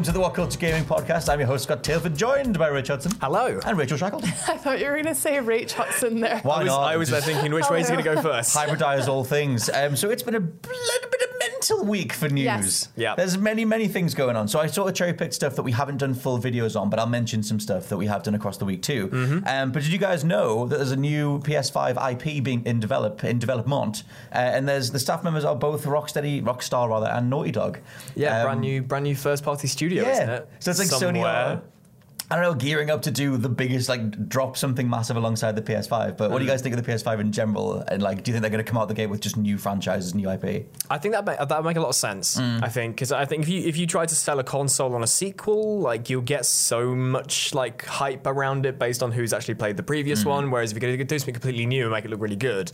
Welcome to the What Culture Gaming Podcast. I'm your host, Scott Tailford, joined by Rich Hudson. Hello. And Rachel Shackleton. I thought you were going to say Rach Hudson there. Why I was, not? I was there thinking, which way is he going to go first? Hybridize all things. Um, so it's been a little bit of mental week for news. Yes. Yeah. There's many, many things going on. So I sort of cherry picked stuff that we haven't done full videos on, but I'll mention some stuff that we have done across the week too. Mm-hmm. Um, but did you guys know that there's a new PS5 IP being in develop in development, uh, and there's the staff members are both Rocksteady, Rockstar rather, and Naughty Dog. Yeah, Um, brand new, brand new first party studio, isn't it? So it's like Sony are, I don't know, gearing up to do the biggest, like, drop something massive alongside the PS5. But what do you guys think of the PS5 in general? And, like, do you think they're going to come out the gate with just new franchises, new IP? I think that that would make a lot of sense. Mm. I think because I think if you if you try to sell a console on a sequel, like you'll get so much like hype around it based on who's actually played the previous Mm-hmm. one. Whereas if you're going to do something completely new and make it look really good,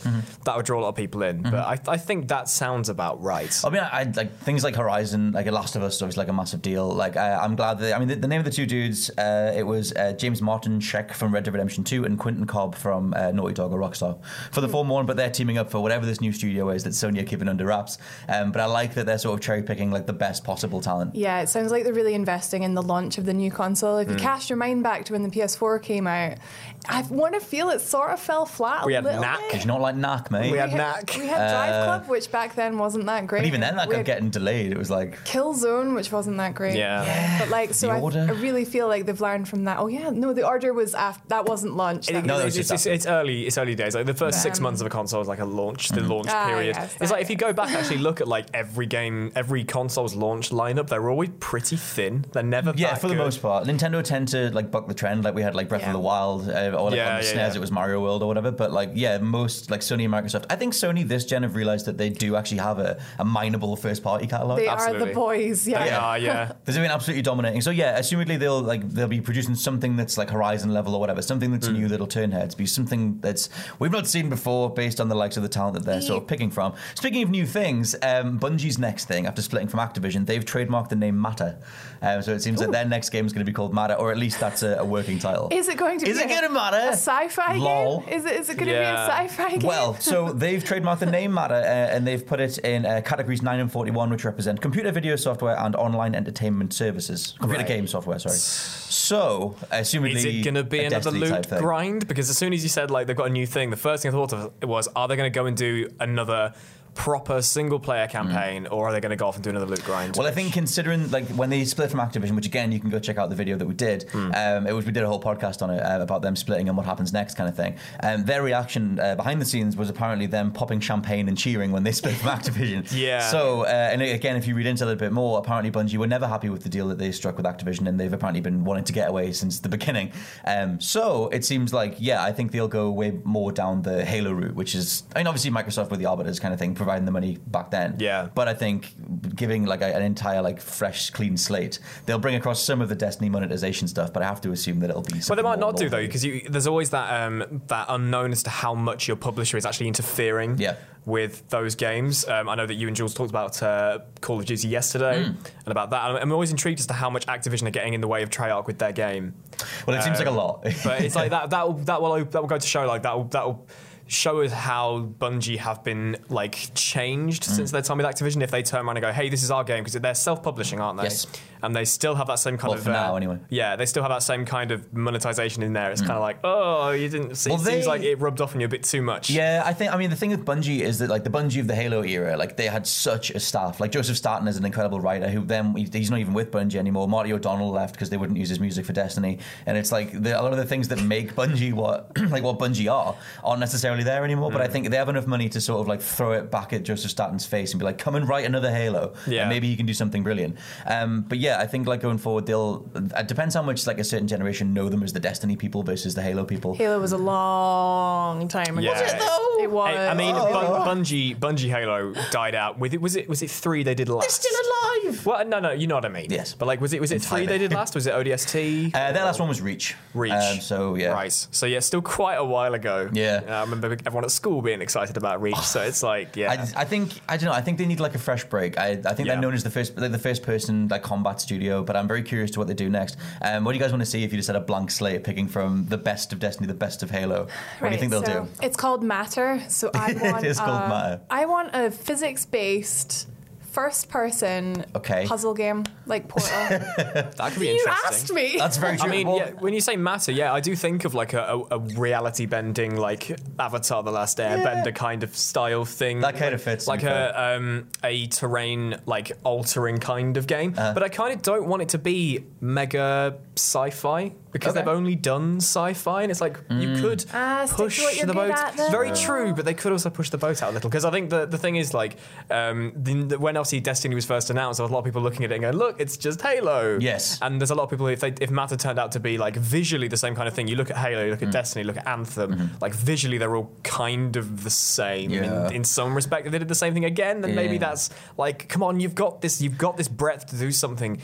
that would draw a lot of people in. But Mm-hmm. I, I think that sounds about right. I mean, I, I like things like Horizon, like Last of Us, is obviously like a massive deal. Like, I, I'm glad that I mean, the, the name of the two dudes, uh, it was uh, James Martin Sheck from Red Dead Redemption 2 and Quentin Cobb from uh, Naughty Dog or Rockstar for the Form One. But they're teaming up for whatever this new studio is that Sony are keeping under wraps. Um, but I like that they're sort of cherry picking like the best possible talent. Yeah, it sounds like they're really investing in the launch of the new console. If you cast your mind back to when the PS4 came out, I want to feel it sort of fell flat We a had little Knack. bit. Did you not like Knack, mate? We had We Knack. We had Drive Club, which back then wasn't that great. but even then, that we kept getting delayed. It was like. Killzone, which wasn't that great. Yeah. But like, so I, I really feel like they've learned from that. Oh yeah, no, the order was after that wasn't launched. That No, was- it's, just it's, it's early. It's early days. Like the first six Um, months of a console is like a launch, the launch Ah, period. yes, it's like that if you go back actually look at like every game, every console's launch lineup, they're always pretty thin. They're never Yeah, that for the good. most part. Nintendo tend to like buck the trend. Like we had like Breath Yeah. of the Wild, uh, or like Yeah, on the yeah, SNES yeah. it was Mario World or whatever. But like yeah, most like Sony and Microsoft. I think Sony this gen have realized that they do actually have a, a mineable first party catalog. they Absolutely. are the boys. Yeah. Yeah, yeah. They've been absolutely dominating. So yeah, assumedly they'll like they'll be producing something that's like Horizon level or whatever, something that's new that'll turn heads, be something that's we've not seen before based on the likes of the talent that they're sort of picking from. Speaking of new things, um, Bungie's next thing after splitting from Activision, they've trademarked the name Matter. Um, so it seems that their next game is going to be called Matter, or at least that's a, a working title. Is it going to Is be it gonna matter? a sci-fi Lol. game? Is it is it going to Yeah. be a sci-fi game? Well, so they've trademarked the name Matter uh, and they've put it in uh, categories 9 and 41, which represent computer video software and online entertainment services. Computer Right. game software, sorry. So, assumedly. Is it going to be another loot grind? Because as soon as you said like they've got a new thing, the first thing I thought of was, are they going to go and do another proper single player campaign, or are they going to go off and do another loot grind? Mm. Well, I think considering like when they split from Activision, which again you can go check out the video that we did. Hmm. Um, it was we did a whole podcast on it uh, about them splitting and what happens next, kind of thing. Um, their reaction uh, behind the scenes was apparently them popping champagne and cheering when they split from Activision. Yeah. So, uh, and again, if you read into it a bit more, apparently Bungie were never happy with the deal that they struck with Activision, and they've apparently been wanting to get away since the beginning. Um, so it seems like yeah, I think they'll go way more down the Halo route, which is I mean obviously Microsoft with the Arbiters kind of thing, providing the money back then. Yeah. But I think giving like a, an entire like fresh, clean slate, they'll bring across some of the Destiny monetization stuff. But I have to assume that it'll be. Well, they might not do though, because there's always that um, that unknown as to how much your publisher is actually interfering Yeah. with those games. Um, I know that you and Jules talked about uh, Call of Duty yesterday Hmm. and about that. I'm, I'm always intrigued as to how much Activision are getting in the way of Treyarch with their game. Well, it seems like a lot. But it's like that that will, that will that will go to show like that will that will show us how Bungie have been like changed Mm. since their time with Activision. If they turn around and go, "Hey, this is our game," because they're self-publishing, aren't they? Yes. And they still have that same kind Well, of for uh, now, anyway. Yeah, they still have that same kind of monetization in there. It's kind of like, oh, you didn't. See, Well, it seems like it rubbed off on you a bit too much. Yeah, I think. I mean, the thing with Bungie is that like the Bungie of the Halo era, like they had such a staff. Like Joseph Staten is an incredible writer who then he's not even with Bungie anymore. Marty O'Donnell left because they wouldn't use his music for Destiny, and it's like the, a lot of the things that make Bungie what like what Bungie are aren't necessarily there anymore. But I think they have enough money to sort of like throw it back at Joseph Staten's face and be like, "Come and write another Halo, Yeah. and maybe you can do something brilliant." Um, but yeah, I think like going forward, they'll. It depends how much like a certain generation know them as the Destiny people versus the Halo people. Halo was a long time ago. Yeah. Was it though? It was. Hey, I mean, Oh. Bun- Bungie, Bungie Halo died out with it. Was it? Was it three they did last? They're still alive. Well, no, no, you know what I mean. Yes. but like, was it? Was it three they did last? Was it ODST? Uh, their last one was Reach. Reach. Um, so yeah. Right. So yeah, still quite a while ago. Yeah. Uh, I remember everyone at school being excited about Reach. So it's like, yeah. I, I think I don't know. I think they need like a fresh break. I, I think Yeah. they're known as the first they're the first person like combat studio, but I'm very curious to what they do next. Um, what do you guys want to see if you just had a blank slate picking from the best of Destiny, the best of Halo? What do you think they'll so do? It's called Matter. So I want. is called uh, Matter. I want a physics-based, first-person Okay. puzzle game like Portal. that could be you interesting. asked me. That's very true. I mean, Well, yeah, when you say matter, yeah, I do think of like a, a, a reality bending, like Avatar: The Last Airbender kind of style thing. That kind of fits, like a um, a terrain like altering kind of game. Uh-huh. But I kind of don't want it to be mega sci-fi because Okay. they've only done sci-fi, and it's like you Mm. could Ah, stick to push the boat. at. Very Yeah. true, but they could also push the boat out a little because I think the the thing is like um, the, the- when obviously Destiny was first announced, there was a lot of people looking at it and going, "Look, it's just Halo." Yes. And there's a lot of people if they, if Matter turned out to be like visually the same kind of thing. You look at Halo, you Mm. look at Destiny, look at Anthem. Like visually, they're all kind of the same Yeah. in, in some respect. If they did the same thing again, then maybe that's like, come on, you've got this, you've got this breadth to do something.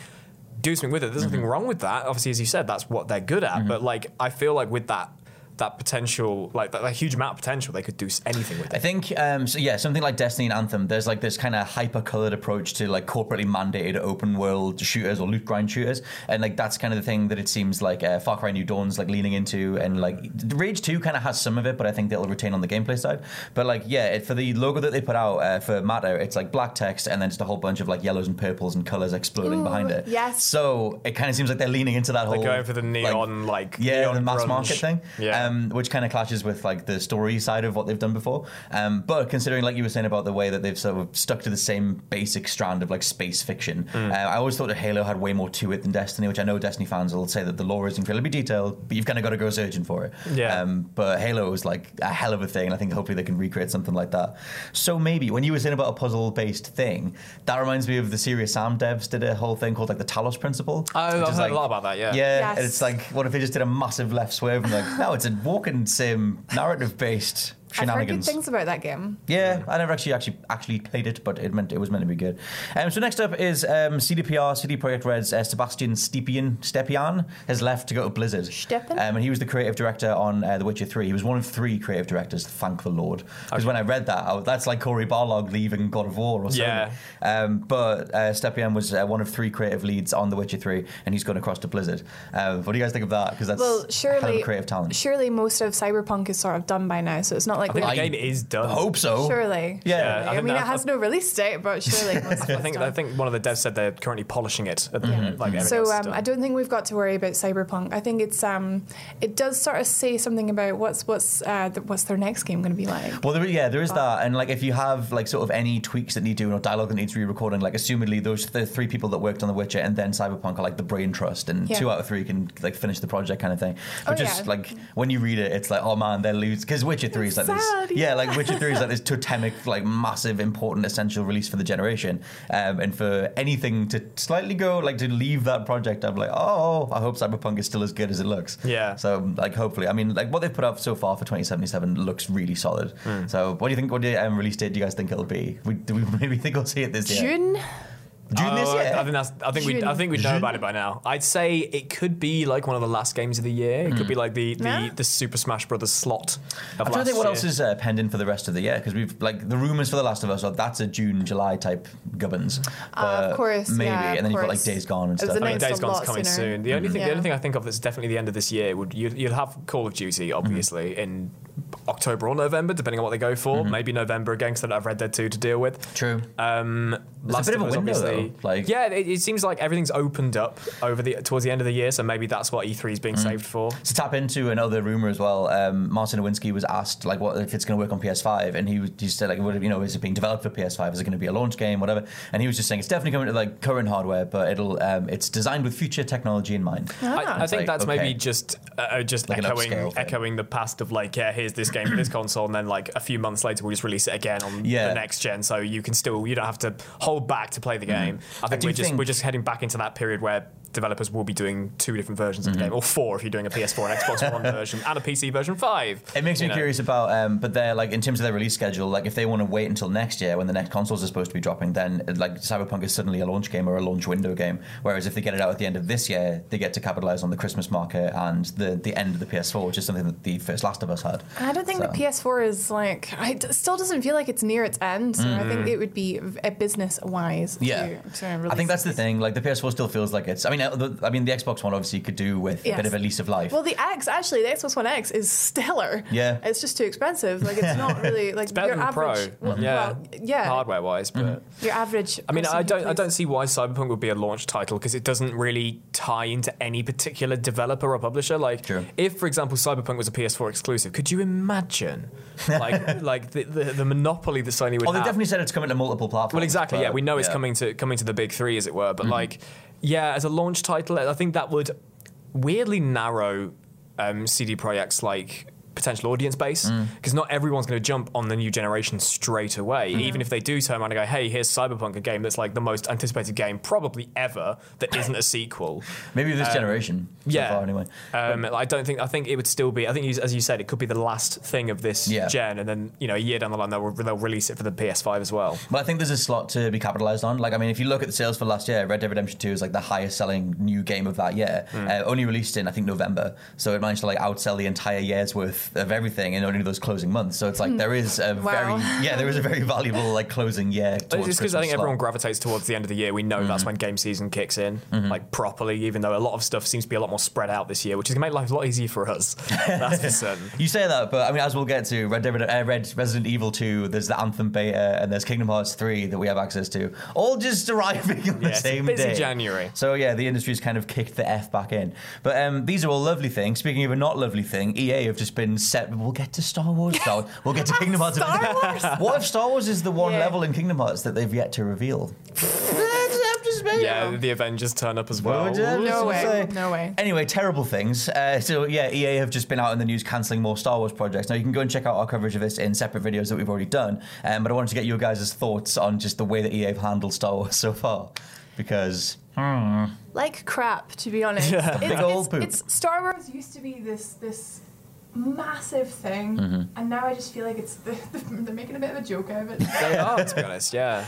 Do something with it. There's Mm-hmm. nothing wrong with that. Obviously, as you said, that's what they're good at. But like, I feel like with that, that potential, like that, that huge amount of potential, they could do s- anything with I think, um, so yeah, something like Destiny and Anthem, there's like this kind of hyper-colored approach to like corporately mandated open world shooters or loot grind shooters, and like that's kind of the thing that it seems like uh, Far Cry New Dawn's like leaning into, and like Rage Two kind of has some of it, but I think they'll retain on the gameplay side. But like, yeah, it, for the logo that they put out uh, for Matter, it's like black text and then just a whole bunch of like yellows and purples and colors exploding Ooh, behind it. yes. So it kind of seems like they're leaning into that whole. going for the neon, like, yeah, neon the mass grunge. market thing. Yeah. Um, which kind of clashes with like the story side of what they've done before. Um, but considering, like you were saying about the way that they've sort of stuck to the same basic strand of like space fiction, Hmm. uh, I always thought that Halo had way more to it than Destiny. Which I know Destiny fans will say that the lore is incredibly detailed, but you've kind of got to go searching for it. Yeah. Um, but Halo was like a hell of a thing, and I think hopefully they can recreate something like that. So maybe when you were saying about a puzzle-based thing, that reminds me of the Serious Sam devs did a whole thing called like the Talos Principle. Oh, which I've heard like- a lot about that, yeah. Yeah, Yes. and it's like, what if they just did a massive left swerve and like, no, it's a walking sim narrative-based I've heard good things about that game. Yeah, I never actually actually actually played it, but it meant it was meant to be good. Um, so next up is um, CDPR, CD Projekt Red's uh, Sebastian Stepien Stepien has left to go to Blizzard. Steppen? Um, and he was the creative director on uh, The Witcher 3. He was one of three creative directors, thank the Lord. Because when I read that, I, that's like Cory Barlog leaving God of War or something. Yeah. Um, but uh, Stepien was uh, one of three creative leads on The Witcher 3, and he's gone across to Blizzard. Uh, what do you guys think of that? Because that's Well, a hell of surely, a creative talent. surely most of Cyberpunk is sort of done by now, so it's not like I think the game is done. I hope so. Surely. Yeah. surely. I I, mean, that- it has no release date, but surely I think done. I think one of the devs said they're currently polishing it at the minute. Like So um. I don't think we've got to worry about Cyberpunk. I think it's um, it does sort of say something about what's what's uh, the, what's their next game going to be like. Well, there, yeah, there is that, and like if you have like sort of any tweaks that need doing or dialogue that needs re-recording, like assumedly those the three people that worked on The Witcher and then Cyberpunk are like the brain trust, and Yeah. two out of three can like finish the project kind of thing. But Oh, just yeah. like when you read it, it's like oh man, they're lose because Witcher Three is like Yeah, like Witcher Three is like this totemic, like massive, important, essential release for the generation, um, and for anything to slightly go like to leave that project, I'm like oh, I hope Cyberpunk is still as good as it looks. Yeah. So like hopefully, I mean like what they've put out so far for 2077 looks really solid. Hmm. So what do you think? What do you, um, release date do you guys think it'll be? We, do we maybe think we'll see it this year? June. June this Oh, I- year. I think that's. I think we. I June. think we know about it by now. I'd say it could be like one of the last games of the year. It could be like the the, Yeah. the Super Smash Brothers slot. Of I'm trying to think what last else is uh, pending for the rest of the year because we've like the rumors for the Last of Us. Are, that's a June July type gubbins. Uh, of But course, maybe, yeah, and then you've got like course. Days Gone and It was stuff. I mean, announced Days a Gone's lot coming sooner. soon. The only thing, the Yeah. only thing I think of that's definitely the end of this year would you, you'll have Call of Duty, Mm-hmm. obviously, in October or November, depending on what they go for. Maybe November again, because I don't have Red Dead 2 to deal with. Mm-hmm. True. Um, Last bit of a window, though, like- yeah, it, it seems like everything's opened up over the towards the end of the year, so maybe that's what E3 is being saved for. To tap into another rumor as well, um, Martin Nowinski was asked like, what if it's going to work on PS5, and he he said like, what, you know, is it being developed for PS5? Is it going to be a launch game, whatever? And he was just saying it's definitely coming to like current hardware, but it'll um, it's designed with future technology in mind. I, I think like, that's okay. maybe just uh, just Like echoing echoing the past of like yeah here's this game for this console and then like a few months later we'll just release it again on Yeah. the next gen so you can still you don't have to hold back to play the mm-hmm. game. I think we're just think- we're just heading back into that period where developers will be doing two different versions Mm-hmm. of the game or four if you're doing a PS4 and Xbox One version and a PC version five. It makes me know. curious about, um, but they're like in terms of their release schedule. Like if they want to wait until next year when the next consoles are supposed to be dropping, then like Cyberpunk is suddenly a launch game or a launch window game. Whereas if they get it out at the end of this year, they get to capitalize on the Christmas market and the the end of the PS4, which is something that the first Last of Us had. I don't think So- the PS4 is like. It still doesn't feel like it's near its end. So I think it would be a business wise. Mm-hmm. Yeah, to, to release I think that's the thing. Like the PS4 still feels like it's. I mean, the, I mean, the Xbox One obviously could do with a bit of a lease of life. Well, the X actually, the Xbox One X is stellar. Yeah. it's just too expensive. Like it's not really like It's better your than the Pro. average. Well, yeah. well, yeah. Hardware wise, but Mm-hmm. Your average. I mean, I don't, I don't see why Cyberpunk would be a launch title because it doesn't really tie into any particular developer or publisher. Like, True. if, for example, Cyberpunk was a PS4 exclusive, could you imagine, like, like the, the, the monopoly that Sony would oh, they have? definitely said it's coming to multiple platforms. well, exactly. but, Yeah, we know it's yeah. Mm-hmm. coming to coming to the big three, as it were. But like, yeah, as a launch title, I think that would weirdly narrow um, CD Projekt's like potential audience base Mm. because not everyone's going to jump on the new generation straight away. Mm-hmm. Even if they do turn around and go, "Hey, here's Cyberpunk, a game that's like the most anticipated game probably ever that isn't a sequel." Maybe this generation. So Um, yeah. far, anyway. Um, I don't think. I think it would still be. I think, as you said, it could be the last thing of this Yeah. gen, and then you know, a year down the line, they'll, they'll release it for the PS5 as well. But I think there's a slot to be capitalized on. Like, I mean, if you look at the sales for last year, Red Dead Redemption 2 is like the highest selling new game of that year. Hmm. Uh, only released in, I think, November. So it managed to like outsell the entire year's worth of everything in only those closing months. So it's like there is a Wow. very, yeah, there is a very valuable like closing year. But towards It's because I think slot. everyone gravitates towards the end of the year. We know Mm-hmm. that's when game season kicks in, like properly. Even though a lot of stuff seems to be a lot more spread out this year, which is gonna make life a lot easier for us. That's for certain. You say that, but I mean, as we'll get to, Red Dead, uh, Red Resident Evil 2, there's the Anthem beta, and there's Kingdom Hearts 3 that we have access to, all just arriving on Yeah, the it's a same busy day. January. So yeah, the industry's kind of kicked the F back in. But um, these are all lovely things. Speaking of a not lovely thing, EA have just been set. We'll get to Star Wars. Star Wars. We'll get to Kingdom Hearts. Star Wars? What if Star Wars is the one Yeah. level in Kingdom Hearts that they've yet to reveal? Yeah, the Avengers turn up as well. Would? No way. say. No way. Anyway, terrible things. Uh, so yeah, EA have just been out in the news cancelling more Star Wars projects. Now you can go and check out our coverage of this in separate videos that we've already done. Um, but I wanted to get your guys' thoughts on just the way that EA have handled Star Wars so far, because like crap, to be honest. Yeah. It's, Big old it's, it's Star Wars used to be this this massive thing, Mm-hmm. and now I just feel like it's they're making a bit of a joke out of it. They are, to be honest. Yeah.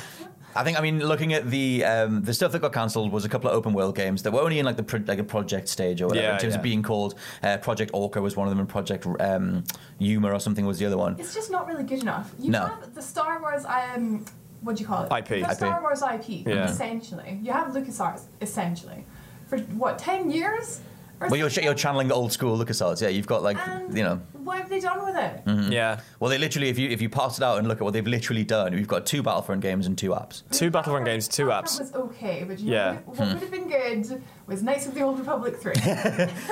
I think I mean looking at the um, the stuff that got cancelled was a couple of open world games that were only in like the pro- like a project stage or whatever Yeah, in terms yeah. of being called. Uh, project Orca was one of them, and Project um, Yuma or something was the other one. It's just not really good enough. You No. have the Star Wars um what do you call it? IP. The IP. Star Wars IP, Yeah. essentially. You have LucasArts, essentially. For what, ten years? Well, you're, you're channeling the old school LucasArts. Yeah, you've got like And you know. What have they done with it? Mm-hmm. Yeah. Well, they literally, if you if you pass it out and look at what they've literally done, we've got two Battlefront games and two apps. Two Battlefront games, two Battlefront apps. was okay, but you Yeah. know, what, what would have been good was Knights of the Old Republic 3.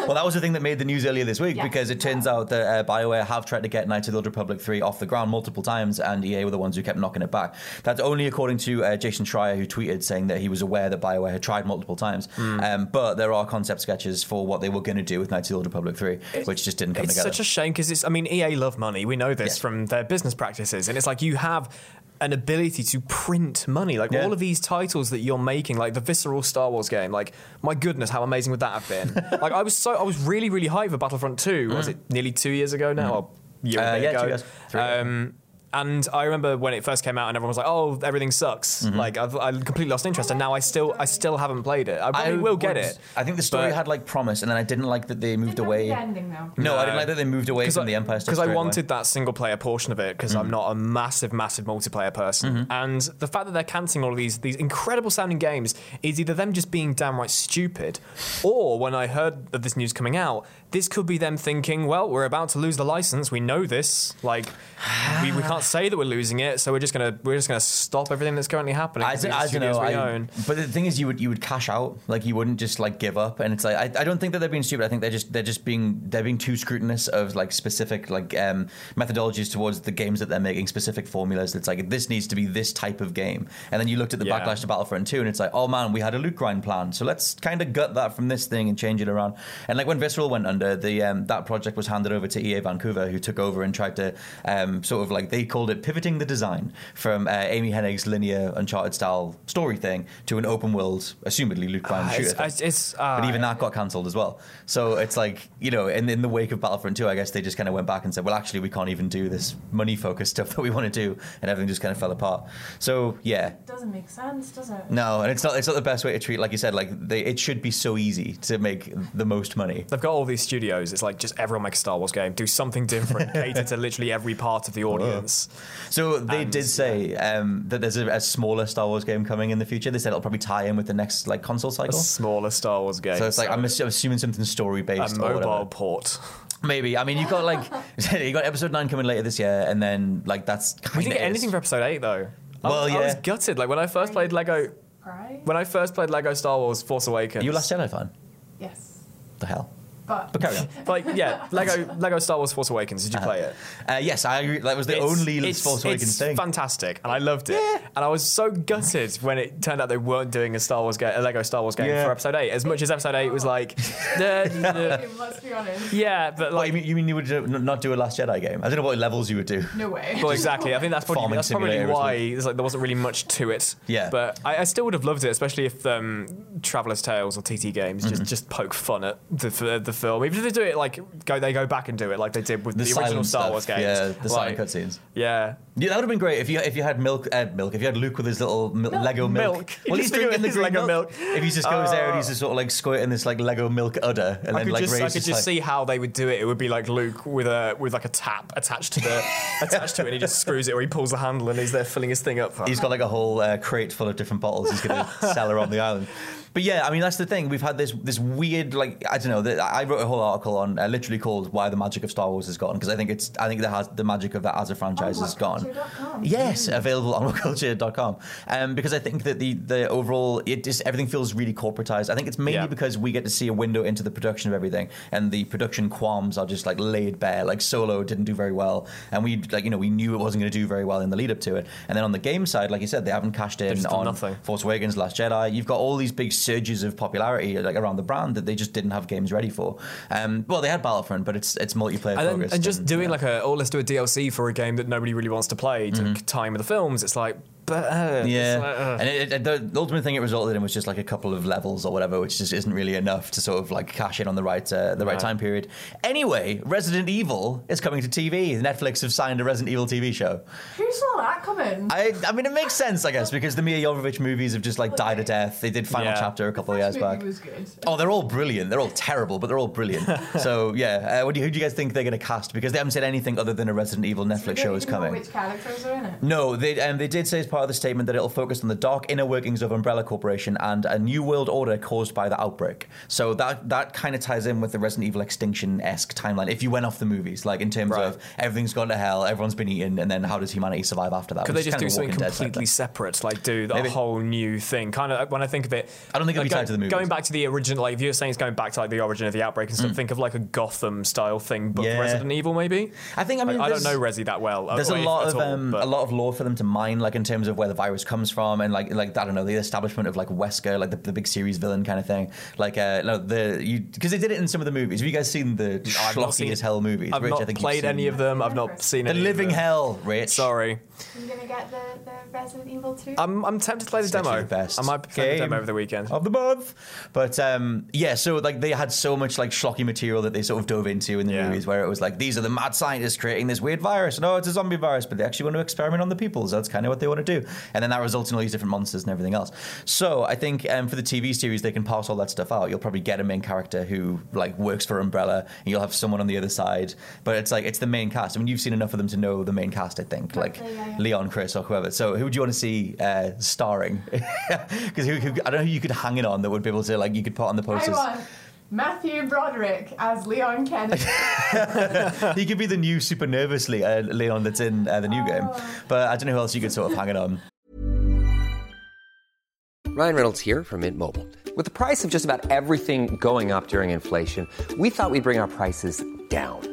Well, that was the thing that made the news earlier this week Yes. because it turns out that uh, BioWare have tried to get Knights of the Old Republic 3 off the ground multiple times, and EA were the ones who kept knocking it back. That's only according to uh, Jason Schreier, who tweeted saying that he was aware that BioWare had tried multiple times. Hmm. Um, but there are concept sketches for what they were going to do with Knights of the Old Republic 3, which just didn't come It's together. such a shame because it's. I mean, EA love money. We know this Yeah. from their business practices, and it's like you have an ability to print money. Like Yeah. all of these titles that you're making, like the visceral Star Wars game. Like my goodness, how amazing would that have been? like I was so I was really really hyped for Battlefront 2. Was it nearly two years ago now? Or a year Mm. Uh, yeah, ago? two years. Three. Um, and I remember when it first came out, and everyone was like, "Oh, everything sucks." Mm-hmm. Like I've, I completely lost interest, and now I still I still haven't played it. I probably will get it. I think the story but- had like promise, and then I didn't like that they moved Didn't away. the ending though. No, I didn't like that they moved away from the Empire because I straight away. Mm-hmm. wanted that single player portion of it because I'm not a massive, massive multiplayer person, and the fact that they're cancelling all of these these incredible sounding games is either them just being downright stupid, or when I heard of this news coming out, this could be them thinking, well, we're about to lose the license. We know this. Like, we, we can't say that we're losing it, so we're just gonna we're just gonna stop everything that's currently happening. I, with d- these I don't know. I- own. but the thing is, you would you would cash out. Like you wouldn't just like give up. And it's like I, I don't think that they're being stupid. I think they're just they're just being they're being too scrutinous of like specific like um, methodologies towards the games that they're making, specific formulas. It's like this needs to be this type of game. And then you looked at the Yeah. backlash to Battlefront 2, and it's like, oh man, we had a loot grind plan, so let's kind of gut that from this thing and change it around. And like when Visceral went under, the um, that project was handed over to EA Vancouver, who took over and tried to um, sort of like they called it pivoting the design from uh, Amy Hennig's linear Uncharted style story thing to an open world, assumedly loot grind Ah, shooter. it's, it's, it's, uh, But even that got cancelled as well. So it's like, you know, in, in the wake of Battlefront 2, I guess they just kind of went back and said, well, actually, we can't even do this money focused stuff that we want to do. And everything just kind of fell apart. So, yeah. Doesn't make sense, does it? No, and it's not it's not the best way to treat, like you said, like they, it should be so easy to make the most money. They've got all these studios. It's like just everyone make a Star Wars game, do something different, cater to literally every part of the audience. So they And, did say um, that there's a, a smaller Star Wars game coming in the future. They said it'll probably tie in with the next like console A cycle. smaller Star Wars game. So it's like I'm, assu- I'm assuming something story a based or mobile whatever. port. Maybe. I mean, you've got like you got episode nine coming later this year, and then like that's kind We didn't get anything for episode eight though. I Well, was, I was yeah. gutted. Like when I first played Lego, Right? when I first played Lego Star Wars Force Awakens. Are you a Last Jedi fan? Yes. The hell. But, But carry on. like yeah, Lego Lego Star Wars Force Awakens. Did you play it? Uh, yes, I agree. That was the It's- only it's, Force Awakens thing. it's thing. fantastic, and I loved it. And I was so gutted when it turned out they weren't doing a Star Wars game, a Lego Star Wars game Yeah. for Episode Eight. As much as Episode Eight was like, the- the- let's be honest. yeah, but What, like you mean you mean you would do- not do a Last Jedi game? I don't know what levels you would do. No way. Well, exactly. I think that's probably Farming that's probably simulator or why something. there's like there wasn't really much to it. Yeah. But I, I still would have loved it, especially if um, Traveller's Tales or TT Games Mm-hmm. just just poke fun at the f- the film. Even if they do it like go they go back and do it like they did with the, original Star stuff, Wars games. Yeah, the silent Like, cutscenes. Yeah. Yeah, that would have been great if you if you had milk, uh, milk. If you had Luke with his little mil- Lego milk. Milk. Well, he's just think of drinking the his Lego milk. milk. If he just goes there and he's Oh. just sort of like squirting this like Lego milk udder, and I then could like just, I could just like, see how they would do it. It would be like Luke with a with like a tap attached to the attached to it, and he just screws it, or he pulls the handle, and he's there filling his thing up. He's got like a whole uh, crate full of different bottles he's going to sell around the island. But yeah, I mean that's the thing. We've had this this weird like I don't know. That I wrote a whole article on uh, literally called "Why the Magic of Star Wars is Gone" because I think it's I think that has the magic of that as a franchise is gone. whatculture.com. Yes, available on whatculture.com. Um, because I think that the the overall it just everything feels really corporatized. I think it's mainly Yeah. because we get to see a window into the production of everything, and the production qualms are just like laid bare. Like Solo didn't do very well, and we like you know we knew it wasn't going to do very well in the lead up to it. And then on the game side, like you said, they haven't cashed in on nothing. Force Awakens, Last Jedi. You've got all these big surges of popularity like around the brand that they just didn't have games ready for. Um, well, they had Battlefront, but it's it's multiplayer and, focused. and just doing yeah. like a oh let's do a DLC for a game that nobody really wants to play to tie in with the films. It's like but uh, Yeah, like, uh. and it, it, the, the ultimate thing it resulted in was just like a couple of levels or whatever, which just isn't really enough to sort of like cash in on the right uh, the right Right. time period. Anyway, Resident Evil is coming to TV. Netflix have signed a Resident Evil TV show. Who saw that coming? I, I mean, it makes sense, I guess, because the Milla Jovovich movies have just like died a death. They did Final Yeah. Chapter a couple of years movie back. was good. Oh, they're all brilliant. They're all terrible, but they're all brilliant. so yeah, uh, what do you, who do you guys think they're going to cast? Because they haven't said anything other than a Resident Evil Netflix We show is even know coming. Which characters are in it? No, they um, they did say as part of the statement that it'll focus on the dark inner workings of Umbrella Corporation and a new world order caused by the outbreak. So that that kind of ties in with the Resident Evil Extinction esque timeline. If you went off the movies, like in terms Right. of everything's gone to hell, everyone's been eaten, and then how does humanity survive after that? Could they just do something completely separate? Like do a whole new thing? Kind of when I think of it, I don't think it'll like, be tied to the movies. Going back to the original, like if you're saying it's going back to like the origin of the outbreak and stuff, think of like a Gotham style thing, but Mm. Yeah. Resident Evil maybe. I think I mean Like, I don't know Resi that well. There's a lot of all, um, a lot of lore for them to mine, like in terms of where the virus comes from, and like like I don't know the establishment of like Wesker, like the, the big series villain kind of thing. Like uh, no, the you because they did it in some of the movies. Have you guys seen the I've schlocky as hell movies? I've Rich, not I think you've played any of them. I've not seen The any of Living them. Hell, Rich. Sorry. I'm gonna get the the Resident Evil 2? I'm, I'm tempted to play the It's demo. the best I might play the demo over the weekend. of the month. But um, yeah, so like they had so much like schlocky material that they sort of dove into in the Yeah. movies, where it was like these are the mad scientists creating this weird virus. No, it's a zombie virus, but they actually want to experiment on the people. So that's kind of what they want to do, and then that results in all these different monsters and everything else. So I think um, for the TV series, they can pass all that stuff out. You'll probably get a main character who like works for Umbrella, and you'll have someone on the other side. But it's like it's the main cast. I mean, you've seen enough of them to know the main cast. I think like yeah, yeah. Leon, Chris, or whoever. So who would you want to see uh, starring? Because I don't know who you could hang it on that would be able to like you could put on the posters. Want Matthew Broderick as Leon Kennedy. he could be the new super nervously uh, Leon that's in uh, the new game. But I don't know who else you could sort of hang it on. Ryan Reynolds here from Mint Mobile. With the price of just about everything going up during inflation, we thought we'd bring our prices down.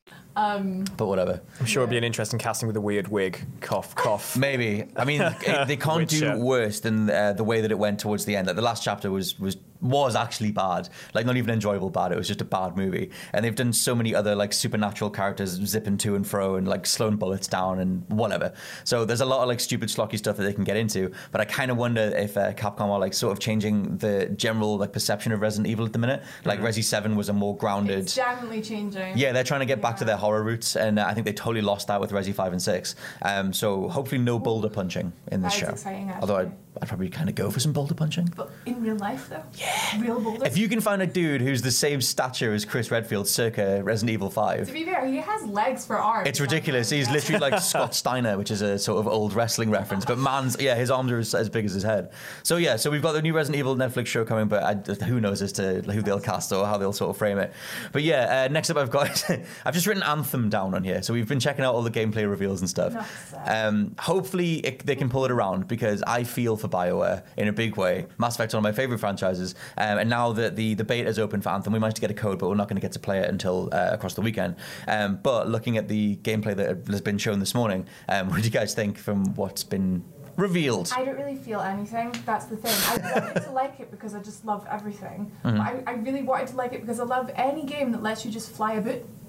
But whatever. I'm sure it'd be an interesting casting with a weird wig. Cough, cough. Maybe. I mean, it- they can't do worse than uh, the way that it went towards the end. Like the last chapter was was was actually bad. Like not even enjoyable bad. It was just a bad movie. And they've done so many other like supernatural characters zipping to and fro and like slowing bullets down and whatever. So there's a lot of like stupid schlocky stuff that they can get into. But I kind of wonder if uh, Capcom are like sort of changing the general like perception of Resident Evil at the minute. Like Resi Seven was a more grounded. It's definitely changing. Yeah, they're trying to get back to their horror roots, and I think they totally lost that with Resi 5 and 6. Um, so hopefully no boulder punching in this show. exciting, Although actually. I'd probably kind of go for some boulder punching. But in real life, though? Yeah. Real boulders? If you can find a dude who's the same stature as Chris Redfield circa Resident Evil To 5, be fair, he has legs for arms. it's ridiculous. He's literally like Scott Steiner, which is a sort of old wrestling reference. But man's, yeah, his arms are as, as big as his head. So yeah, so we've got the new Resident Evil Netflix show coming, but I, who knows as to who they'll cast or how they'll sort of frame it. But yeah, uh, next up I've got, I've just written Anthem down on here. So we've been checking out all the gameplay reveals and stuff. Um, hopefully it, they can pull it around because I feel for Bioware in a big way. Mass Effect's one of my favorite franchises, um, and now that the the beta is open for Anthem, we managed to get a code, but we're not going to get to play it until uh, across the weekend. Um, but looking at the gameplay that has been shown this morning, um, what do you guys think from what's been revealed? I don't really feel anything. That's the thing. I wanted to like it because I just love everything. But I, I really wanted to like it because I love any game that lets you just fly a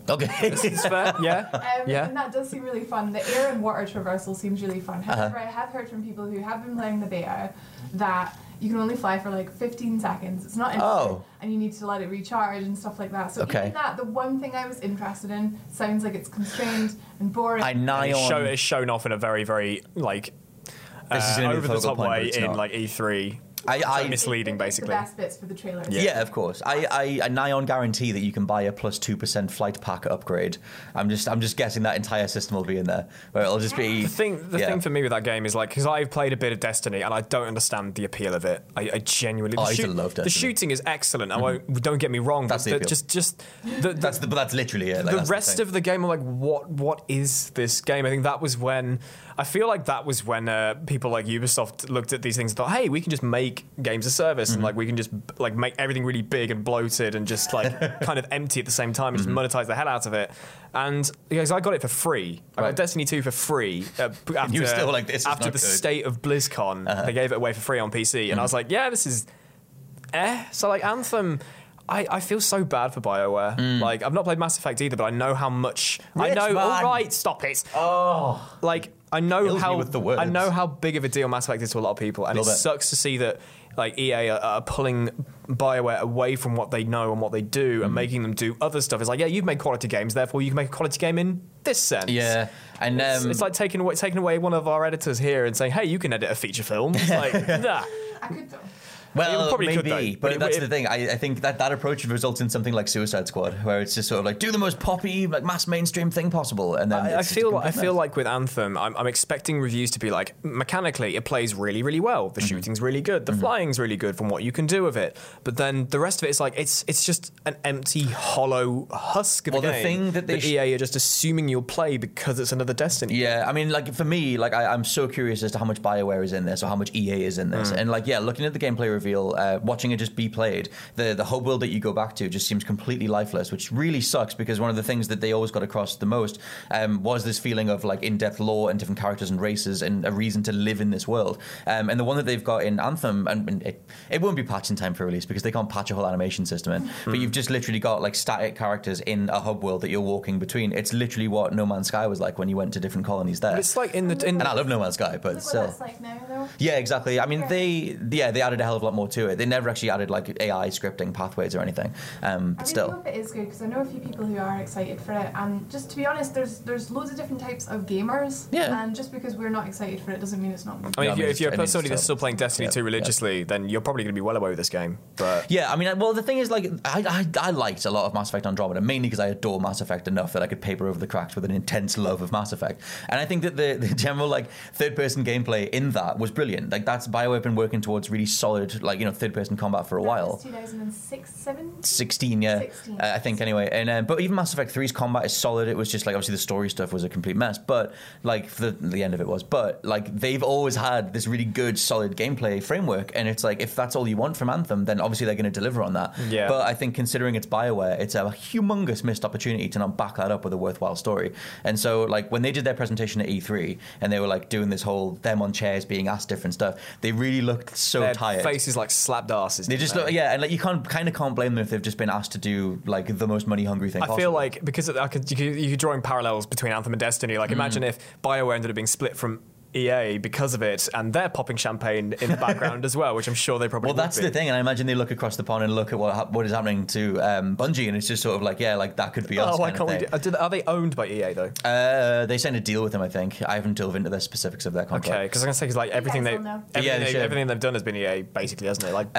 boot. Okay. It's fair, yeah. Um, Yeah. And that does seem really fun. The air and water traversal seems really fun. Uh-huh. However, I have heard from people who have been playing the beta that you can only fly for like 15 seconds. It's not infinite, Oh. and you need to let it recharge and stuff like that. So Okay. even that, the one thing I was interested in sounds like it's constrained and boring. I nigh It's, on. show, it's shown off in a very, very like This is uh, gonna the over the focal top way in not. like E3. I, I, misleading, It basically. The best bits for the trailers. Yeah, of course. I, I, I nigh on guarantee that you can buy a plus two percent flight pack upgrade. I'm just I'm just guessing that entire system will be in there, where it'll just be The thing, the yeah. thing for me with that game is like because I've played a bit of Destiny and I don't understand the appeal of it. I, I genuinely. Oh, the I used to love Destiny. Mm-hmm. shooting is excellent. I won't, don't get me wrong. That's but the the, appeal. just, just the, the, That's the, but that's literally it. Like, the rest thing. of the game, I'm like, what? What is this game? I think that was when I feel like that was when uh, people like Ubisoft looked at these things and thought, hey, we can just make games as service Mm-hmm. and like we can just like make everything really big and bloated and just like kind of empty at the same time and Mm-hmm. just monetize the hell out of it. And because I got it for free, I got Destiny 2 for free. Uh, after, you were still like, this after the good. Uh-huh. state of BlizzCon, they gave it away for free on PC, and I Mm-hmm. was like, yeah, this is eh. So like Anthem. I, I feel so bad for Bioware. Like I've not played Mass Effect either, but I know how much I know. man. All right, stop it. Oh, like I know Kills me how with the I know how big of a deal Mass Effect is to a lot of people, and it Love it. sucks to see that like EA are, are pulling Bioware away from what they know and what they do, Mm-hmm. and making them do other stuff. It's like, yeah, you've made quality games, therefore you can make a quality game in this sense. yeah, and It's, um, it's like taking away taking away one of our editors here and saying, "Hey, you can edit a feature film." It's like, nah. I could though. Well, It probably maybe, could, but, but that's it- the thing. I, I think that that approach results in something like Suicide Squad, where it's just sort of like do the most poppy, like mass mainstream thing possible, and then I, I feel I feel like with Anthem, I'm, I'm expecting reviews to be like mechanically it plays really really well. Mm-hmm. The shooting's really good. The flying's really good from what you can do with it. But then the rest of it is like it's it's just an empty hollow husk of Well, a the thing that they sh- EA are just assuming you'll play because it's another Destiny. Yeah, I mean, like for me, like I, I'm so curious as to how much Bioware is in this or how much EA is in this, Mm. and like yeah, looking at the gameplay reveal, uh, watching it just be played, the the hub world that you go back to just seems completely lifeless, which really sucks because one of the things that they always got across the most um, was this feeling of like in-depth lore and different characters and races and a reason to live in this world. Um, and the one that they've got in Anthem, and, and it, it won't be patched in time for release because they can't patch a whole animation system in, but you've just literally got like static characters in a hub world that you're walking between. It's literally what No Man's Sky was like when you went to different colonies there. But it's like in the in And I love No Man's Sky, but still. that's like now. Yeah, exactly. I mean, they yeah they added a hell of a lot more to it. They never actually added like AI scripting pathways or anything. Um, I but really still, hope it is good because I know a few people who are excited for it. And just to be honest, there's there's loads of different types of gamers. Yeah. And just because we're not excited for it doesn't mean it's not. good. I mean, Yeah, if I you're, mean, if you're a I mean, somebody that's still playing Destiny yeah, 2 religiously, then you're probably going to be well away with this game. But yeah. I mean, well, the thing is, like, I I, I liked a lot of Mass Effect Andromeda mainly because I adore Mass Effect enough that I could paper over the cracks with an intense love of Mass Effect. And I think that the the general like third person gameplay in that was brilliant. Like that's Bioware have been working towards really solid like you know third person combat for a That while. was 2006, 7? 16, yeah, 16. Uh, I think anyway. And um, but even Mass Effect 3's combat is solid. It was just like obviously the story stuff was a complete mess, but like for the, the end of it was. But like they've always had this really good, solid gameplay framework, and it's like if that's all you want from Anthem, then obviously they're going to deliver on that. Yeah. But I think considering it's Bioware, it's a humongous missed opportunity to not back that up with a worthwhile story. And so like when they did their presentation at E3 and they were like doing this whole them on chairs being asked different stuff, they really looked so their tired. faces like slapped asses. They just look, yeah, and like you can't kind of can't blame them if they've just been asked to do like the most money hungry thing. I possible. feel like because I could, you could, you could drawing parallels between Anthem and Destiny. Mm. Like imagine if Bioware ended up being split from EA because of it, and they're popping champagne in the background as well, which I'm sure they probably. Well, that's be. the thing, and I imagine they look across the pond and look at what hap- what is happening to um, Bungie, and it's just sort of like, yeah, like that could be us. Oh, why kind can't we? of Do, thing. uh, do are they owned by EA though? Uh, they signed a deal with them, I think. I haven't delved into the specifics of their contract. Okay, because I'm gonna say 'cause, like everything they, everything, yeah, they, they everything they've done has been EA basically, hasn't it? Like Um,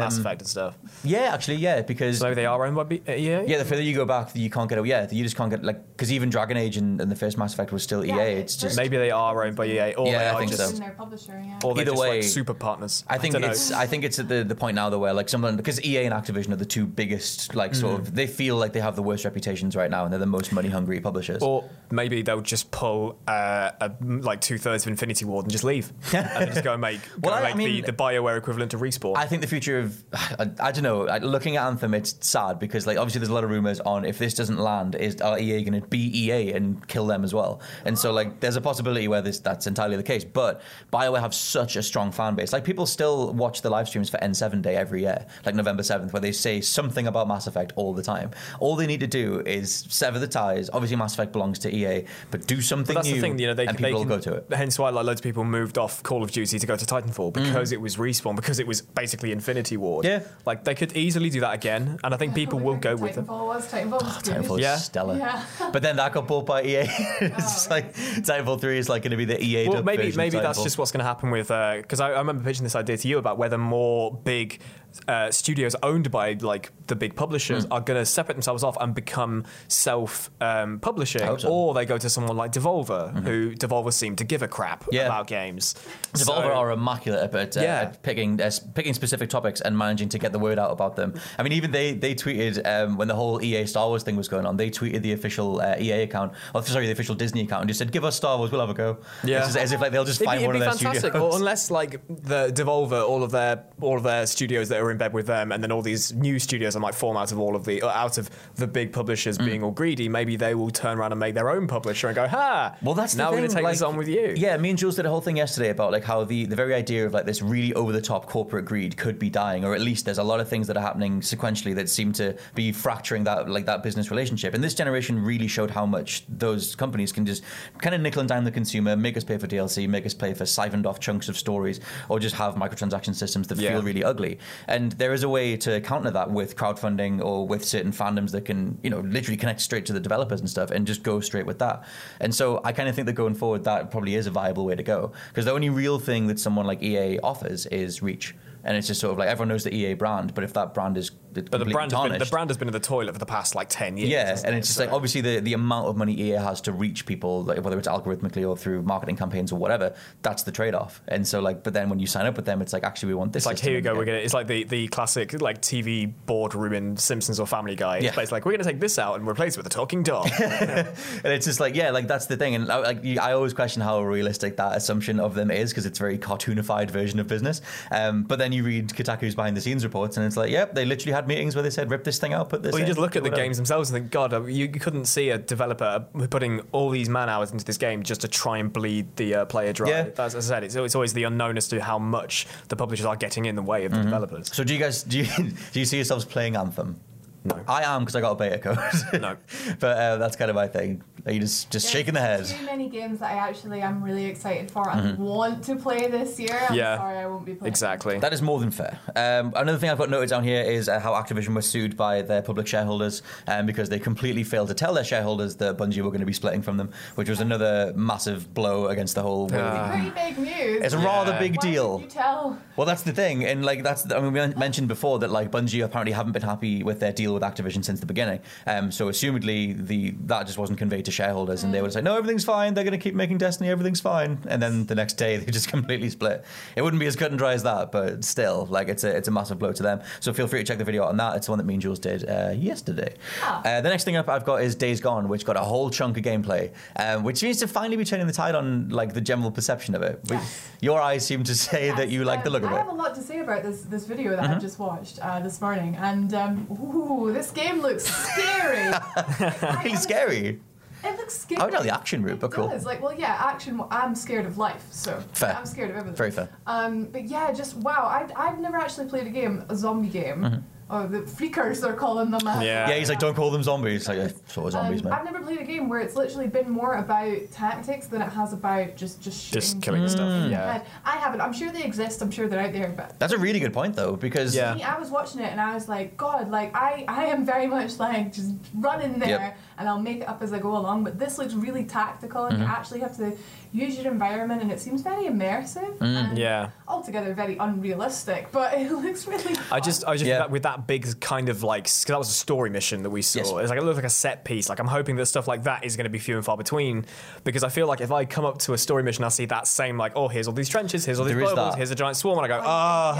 Mass Effect and stuff. Yeah, actually, yeah, because So they are owned by B- uh, EA. yeah, the further you go back, you can't get. Yeah, you just can't get like because even Dragon Age and, and the first Mass Effect was still Yeah, EA. It's just Maybe they are owned by EA they or Yeah, they I think just so. In their publisher, yeah. or they're Either just way, like super partners. I think don't know. it's I think it's at the, the point now though where like someone because EA and Activision are the two biggest like sort Mm. of they feel like they have the worst reputations right now and they're the most money hungry publishers. Or maybe they'll just pull uh, a, like two thirds of Infinity Ward and just leave, and just go and make, go Well, and I- I make mean- the, the Bioware equivalent of respawn. I think the future of I, I don't know. Looking at Anthem, it's sad because like obviously there's a lot of rumors on if this doesn't land, is are EA going to be EA and kill them as well? And so like there's a possibility where this that's entirely the case. But Bioware have such a strong fan base. Like people still watch the live streams for N7 Day every year, like November 7th, where they say something about Mass Effect all the time. All they need to do is sever the ties. Obviously, Mass Effect belongs to EA, but do something But that's new, the thing, you know, they, and they people can, will go to it. Hence why like loads of people moved off Call of Duty to go to Titanfall mm. because it was respawn, because it was basically Infinity Ward. Yeah. like they could easily do that again, and I think people will go with it. Titanfall was Titanfall was ah, good. Titanfall Yeah. is stellar. Yeah. But then that got bought by EA. Oh, it's just like Titanfall 3 is like going to be the EA Well, maybe maybe that's just what's going to happen with uh, because I, I remember pitching this idea to you about whether more big uh, studios owned by like the big publishers Hmm. are going to separate themselves off and become self um, publishing, so. Mm-hmm. or they go to someone like Devolver, who Devolver seem to give a crap Yeah. about games. Devolver So- are immaculate at, uh, Yeah. at picking uh, picking specific topics and managing to get the word out about them. I mean, even they they tweeted um, when the whole EA Star Wars thing was going on. They tweeted the official uh, EA account, or sorry, the official Disney account, and just said, "Give us Star Wars, we'll have a go." Yeah. Just as if like they'll just It'd find be, one of their fantastic, studios. or unless like the Devolver, all of their all of their studios that are in bed with them, and then all these new studios that might form out of all of the out of the big publishers Mm. being all greedy. Maybe they will turn around and make their own publisher and go, "Ha! Well, that's now we're going to take this on with you." Yeah, me and Jules did a whole thing yesterday about like how the, the very idea of like this really over the top corporate greed could be dying, or at least there's a lot of things that are happening sequentially that seem to be fracturing that like that business relationship. And this generation really showed how much those companies can just kind of nickel and dime the consumer, make us pay for DLC, make us pay for siphoned off chunks of stories, or just have microtransaction systems that Yeah. feel really ugly. And there is a way to counter that with crowdfunding or with certain fandoms that can, you know, literally connect straight to the developers and stuff and just go straight with that. And so I kind of think that going forward, that probably is a viable way to go. Because the only real thing that someone like EA offers is reach. And it's just sort of like everyone knows the EA brand, but if that brand is but the brand, has been, the brand has been in the toilet for the past like ten years. yeah, and it? it's just So- like obviously the, the amount of money EA has to reach people, like whether it's algorithmically or through marketing campaigns or whatever, that's the trade off. And so like, but then when you sign up with them, it's like actually we want this. It's like here you go. We're gonna. It's like the, the classic like TV boardroom in Simpsons or Family Guy. It's Yeah. basically like we're gonna take this out and replace it with a talking dog. and it's just like yeah, like that's the thing. And uh, like I always question how realistic that assumption of them is because it's a very cartoonified version of business. Um, but then you read Kotaku's behind the scenes reports, and it's like, yep, they literally had meetings where they said, rip this thing out, put this. Well, you in, just look at the whatever." games themselves and think, God, uh, you, you couldn't see a developer putting all these man hours into this game just to try and bleed the uh, player dry. Yeah. As I said, it's, it's always the unknown as to how much the publishers are getting in the way of the developers. So do you guys do you, do you see yourselves playing Anthem? No, I am because I got a beta code. No. but uh, that's kind of my thing. Like, you just just There's shaking the head. Too many games that I actually am really excited for and want to play this year. I'm Yeah. sorry I won't be playing. Exactly. That is more than fair. Um, another thing I've got noted down here is uh, how Activision was sued by their public shareholders um, because they completely failed to tell their shareholders that Bungie were going to be splitting from them, which was another massive blow against the whole. way Ah. Pretty big news. It's a rather big Why deal. didn't you tell? Well, that's the thing, and like that's I mean we mentioned before that like Bungie apparently haven't been happy with their deal with Activision since the beginning. Um, so assumedly the that just wasn't conveyed to shareholders, and they would say no, everything's fine. They're going to keep making Destiny, everything's fine. And then the next day they just completely split. It wouldn't be as cut and dry as that, but still, like it's a it's a massive blow to them. So feel free to check the video out on that. It's the one that me and Jules did uh, yesterday. Uh, the next thing up I've got is Days Gone, which got a whole chunk of gameplay, um, which seems to finally be turning the tide on like the general perception of it. But Your eyes seem to say that you like the look of it. I have a lot to say about this this video that Mm-hmm. I've just watched uh, this morning, and um, ooh, this game looks scary. really scary. It looks scary. I would know the action route, but It cool. does. Like, well, yeah, action. I'm scared of life, so Fair. I'm scared of everything. Very fair. Um, but yeah, just wow. I I've never actually played a game, a zombie game. Or the freakers they're calling them. Yeah. Yeah, he's like, don't call them zombies. Like, yeah, sort of zombies, Um, man. I've never played a game where it's literally been more about tactics than it has about just just Just killing the stuff. Yeah. head. I haven't. I'm sure they exist. I'm sure they're out there, but That's a really good point, though, because Yeah. me, I was watching it and I was like, God, like I, I am very much like just run in there Yep. and I'll make it up as I go along. But this looks really tactical and you Mm-hmm. actually have to use your environment and it seems very immersive Mm. and Yeah. altogether very unrealistic. But it looks really. Fun. I just, I just Yeah. with, that, with that big kind of like because that was a story mission that we saw. Yes. It's like it looked like a set piece. Like I'm hoping that stuff like that is going to be few and far between because I feel like if I come up to a story mission, I see that same like oh here's all these trenches, here's all these There is globals, here's a giant swarm, and I go oh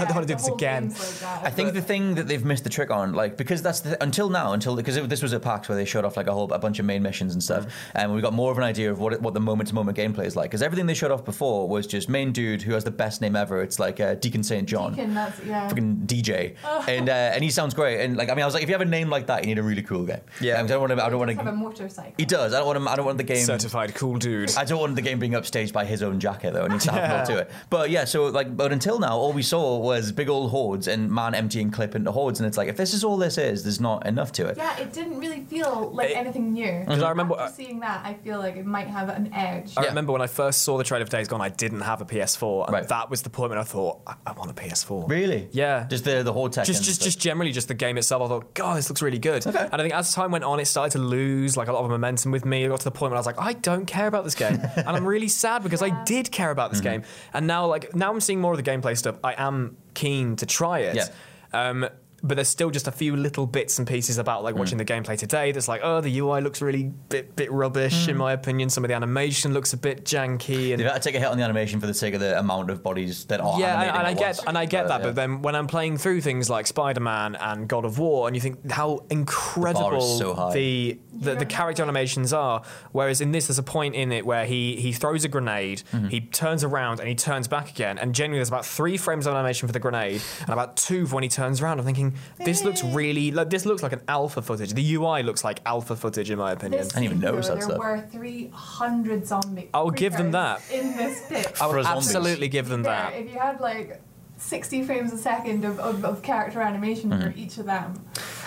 I don't want to do this again. like that. I think the thing that they've missed the trick on, like, because that's the, until now, until because this was a PAX where they showed off like a whole a bunch of main missions and stuff, and we got more of an idea of what it, what the moment to moment gameplay is like. Because everything they showed off before was just main dude who has the best name ever. It's like uh, Deacon Saint John. Deacon, that's yeah. Fucking DJ, and uh, and he sounds great. And like I mean, I was like, if you have a name like that, you need a really cool game. Yeah. Um, 'cause I don't want to. I don't want to have a to. motorcycle. He does. I don't want him. I don't want the game. Certified cool dude. I don't want the game being upstaged by his own jacket though. It needs to have more to it. But yeah, so like, but until now, all we saw was big old hordes and man emptying clip into hordes, and it's like if this is all this is, there's not enough to it. Yeah, it didn't really feel like It- anything new. Because I remember- After seeing that, I feel like it might have an edge. I Yeah. remember when I first saw the trailer for Days Gone, I didn't have a PS4, and Right. that was the point when I thought I, I want a PS4. Really? Yeah. Just the the horde tech. just just just generally just the game itself. I thought, God, this looks really good. Okay. And I think as time went on, it started to lose like a lot of momentum with me. It got to the point where I was like, I don't care about this game, and I'm really sad because I did care about Mm-hmm. this game. And now like now I'm seeing more of the gameplay stuff. I am keen to try it. Yeah. Um, but there's still just a few little bits and pieces about like watching mm. the gameplay today that's like, oh, the UI looks really bit bit rubbish in mm. my opinion. Some of the animation looks a bit janky and They've had to take a hit on the animation for the sake of the amount of bodies that are yeah, and, and I get once. and I get uh, that, yeah. but then when I'm playing through things like Spider-Man and God of War, and you think how incredible so high. the the, the character animations are, whereas in this there's a point in it where he he throws a grenade, Mm-hmm. he turns around and he turns back again, and generally there's about three frames of animation for the grenade and about two for when he turns around. I'm thinking this looks really like this looks like an alpha footage. The UI looks like alpha footage in my opinion. This I didn't even season, notice though, that there stuff. were 300 zombies. I'll give them that. In this pit. I For would zombies. absolutely give them Yeah, that. If you had like 60 frames a second of, of, of character animation Mm-hmm. for each of them.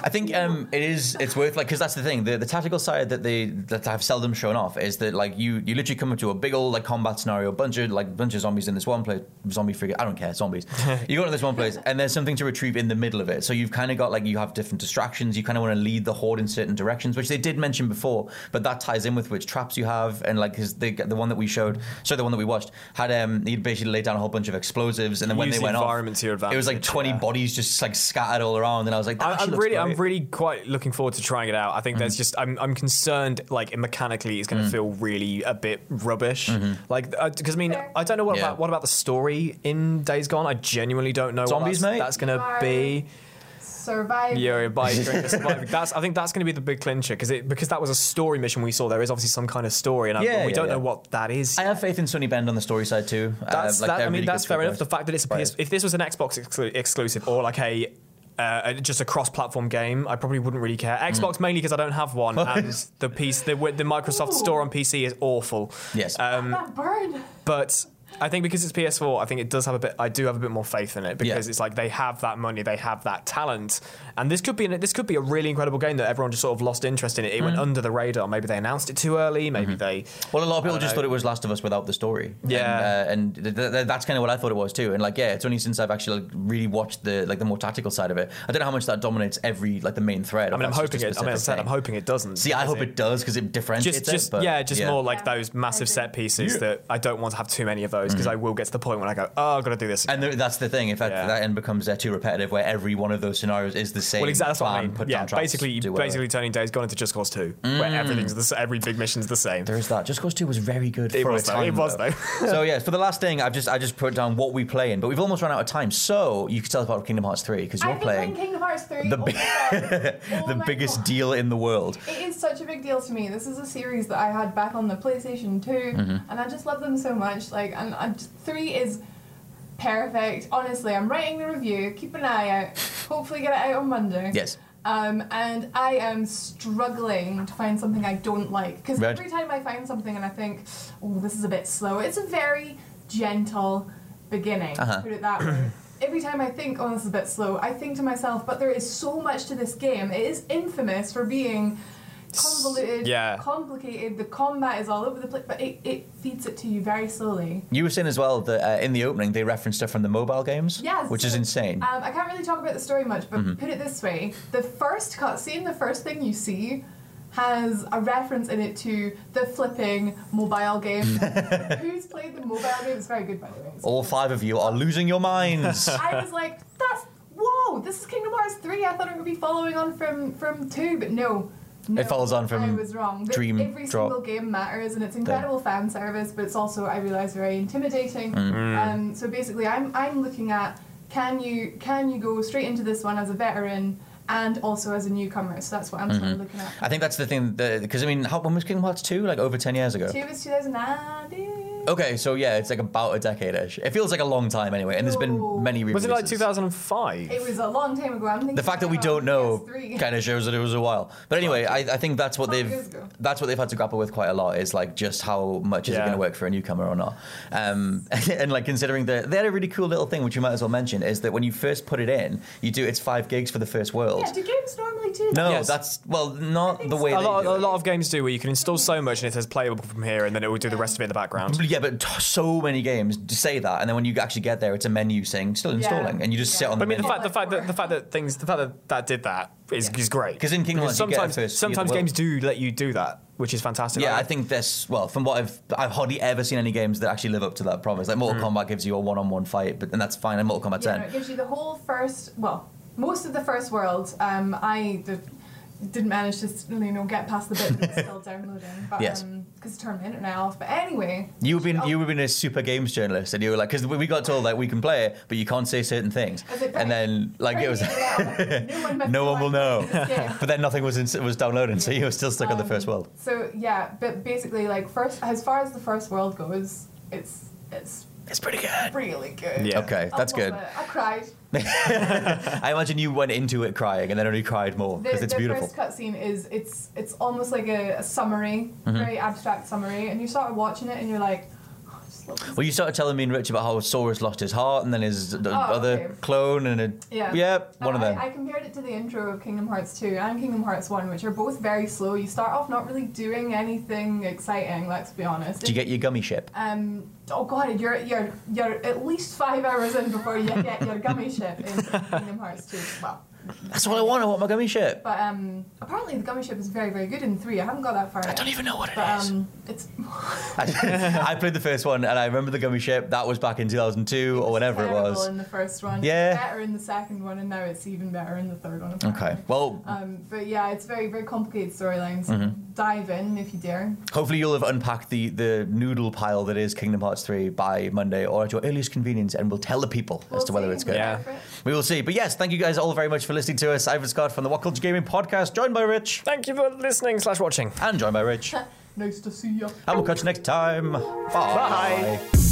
I think um, it is. It's worth like because that's the thing. The, the tactical side that they that I've seldom shown off is that like you you literally come into a big old like combat scenario, bunch of like bunch of zombies in this one place, zombie frigate. I don't care, zombies. you go to this one place and there's something to retrieve in the middle of it. So you've kind of got like you have different distractions. You kind of want to lead the horde in certain directions, which they did mention before, but that ties in with which traps you have and like 'cause the the one that we showed, so the one that we watched had um he'd basically laid down a whole bunch of explosives and then when Use they the went off, it was like 20 yeah. bodies just like scattered all around, and I was like, that I, I'm really, I'm great. really quite looking forward to trying it out. I think Mm-hmm. there's just, I'm, I'm concerned, like mechanically, it's Mm. going to feel really a bit rubbish. Like, because I mean, I don't know what Mm-hmm. Yeah. about what about the story in Days Gone. I genuinely don't know. Zombies, what that's, mate? That's going to be. Survive. Yeah, by during the surviving. That's I think that's going to be the big clincher because it because that was a story mission we saw. There is obviously some kind of story, and I, Yeah, we yeah, don't yeah. know what that is. I have faith in Sony Bend on the story side too. Uh, That's like, that, I mean, really that's fair enough. The fact that it's a PS, if this was an Xbox exclu- exclusive or like a uh, just a cross-platform game, I probably wouldn't really care. Mm. Xbox mainly because I don't have one, and the piece the, the Microsoft Ooh. Store on PC is awful. Yes. Um, That bird. but I think because it's PS4, I think it does have a bit. I do have a bit more faith in it because Yeah. it's like they have that money, they have that talent, and this could be an, this could be a really incredible game that everyone just sort of lost interest in. It, it went Mm. under the radar. Maybe they announced it too early. Maybe they. Well, a lot of people just know. thought it was Last of Us without the story. Yeah. and, uh, and th- th- that's kind of what I thought it was too. And like, yeah, it's only since I've actually like, really watched the like the more tactical side of it. I don't know how much that dominates every like the main thread. I mean, I'm hoping it. a I mean, I said, specific I'm hoping it doesn't. See, I hope it does because it differentiates just just it. But, yeah, just more like Yeah, those massive set pieces Yeah. that I don't want to have too many of those because I will get to the point when I go, oh, I've got to do this. Again. And th- that's the thing. If that, Yeah. that end becomes uh, too repetitive, where every one of those scenarios is the same. well, exactly. That's what I mean. put Yeah, basically, do whatever. basically turning Days Gone into Just Cause Two, where everything's the, every big mission's the same. There is that. Just Cause Two was very good It for was a time. it was though. so yeah, for the last thing, I've just I just put down what we play in, but we've almost run out of time. So you could tell us about Kingdom Hearts three because you're I've playing playing Kingdom Hearts 3. the big- Oh the biggest God. deal in the world. It is such a big deal to me. This is a series that I had back on the PlayStation 2, Mm-hmm. and I just love them so much. Like, and I just, three is perfect. Honestly, I'm writing the review. Keep an eye out. Hopefully, get it out on Monday. Yes. Um, and I am struggling to find something I don't like because Right. every time I find something and I think, oh, this is a bit slow. It's a very gentle beginning. Uh-huh. Put it that way. Every time I think, oh, this is a bit slow, I think to myself, but there is so much to this game. It is infamous for being convoluted, Yeah. complicated. The combat is all over the place, but it, it feeds it to you very slowly. You were saying as well that uh, in the opening they referenced stuff from the mobile games, Yes. which is insane. Um, I can't really talk about the story much, but Mm-hmm. put it this way: the first cutscene, the first thing you see, has a reference in it to the flipping mobile game. Who's played the mobile game? It's very good, by the way. It's- All five of you are losing your minds. I was like, that's whoa! this is Kingdom Hearts 3. I thought it would be following on from, from 2, but no. No. It follows on from I was wrong. Dream Every Drop. single game matters, and it's incredible fan service, but it's also, I realise, very intimidating. Mm. Um, so basically, I'm, I'm looking at can you can you go straight into this one as a veteran and also as a newcomer? So that's what I'm sort of looking at. I think that's the thing because I mean, how, when was Kingdom Hearts two? Like over ten years ago. Two was 2009. Okay, so yeah, it's like about a decade-ish. It feels like a long time anyway, and there's been many Was releases. it like 2005? It was a long time ago. I'm thinking The fact that we about don't know PS3. kind of shows that it was a while. But anyway, I, I think that's what Twelve they've years ago. that's what they've had to grapple with quite a lot. Is like just how much is it Yeah. going to work for a newcomer or not? Um, and like considering that they had a really cool little thing which you might as well mention is that when you first put it in, you do it's five gigs for the first world. Yeah, do games normally do that? no, Yes. that's well not think the so. way A they lot, do a it. lot of games do where you can install so much and it says playable from here and then it will do the rest of it in the background. Yeah, but t- so many games say that, and then when you actually get there, it's a menu saying still installing, and you just sit on But the I mean, the fact, the fact that the fact that things, the fact that that did that is, great because in Kingdom Because Hearts you get sometimes first- sometimes you get the games do let you do that, which is fantastic. Yeah, I think this. Well, from what I've, I've hardly ever seen any games that actually live up to that promise. Like Mortal Kombat gives you a one-on-one fight, but and that's fine. And Mortal Kombat Yeah, 10. no, it gives you the whole first, well, most of the first world. Um, I d- didn't manage to, you know, get past the bit that was still downloading, but Yes. because it turned my internet off. But anyway, You've been Oh. you've been a super games journalist, and you were like, because we got told like we can play it, but you can't say certain things, I like, and then like it was. no one, No one will know. playing this game. but then nothing was in, was downloading, so you were still stuck on the first Um, world. So yeah, but basically, like first, as far as the first world goes, it's it's It's pretty good. really good. Yeah. Okay, that's good. it. I cried. I imagine you went into it crying and then only cried more because it's beautiful. the first cutscene is it's it's almost like a, a summary, Mm-hmm. very abstract summary, and you start watching it and you're like, I just love this. Well, you started telling me and Rich about how Sora's lost his heart, and then his Oh, other okay. clone, and a, Yeah. one of I- them. I, compared it to the intro of Kingdom Hearts 2 and Kingdom Hearts 1, which are both very slow. You start off not really doing anything exciting, let's be honest. Did you get your Gummi ship? Um, oh god, you're you're you're at least five hours in before you get your Gummi ship in Kingdom Hearts 2. Well, That's what I want. I want my Gummi ship. but um, apparently the Gummi ship is very very good in three. I haven't got that far. I don't even know what it But is. um, it's I played the first one, and I remember the Gummi ship. That was back in 2002 or whenever it was. in the first one. Yeah. Better in the second one, and now it's even better in the third one. apparently. Okay. Well, Um, but yeah, it's very very complicated storylines. Mm-hmm. Dive in if you dare. hopefully you'll have unpacked the, the noodle pile that is Kingdom Hearts 3 by Monday or at your earliest convenience, and we'll tell the people as We'll to whether see. it's good. Yeah. We will see. But yes, thank you guys all very much for listening to us. Ivan Scott from the WhatCulture Gaming Podcast, joined by Rich, Thank you for listening slash watching. and joined by Rich. Nice to see you. And we'll catch you next time. Bye. Bye.